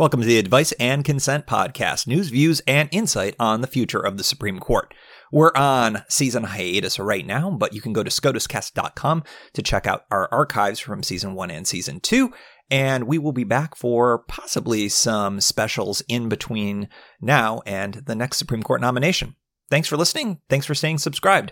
Welcome to the Advice and Consent Podcast news, views, and insight on the future of the Supreme Court. We're on season hiatus right now, but you can go to scotuscast.com to check out our archives from season one and season two. And we will be back for possibly some specials in between now and the next Supreme Court nomination. Thanks for listening. Thanks for staying subscribed.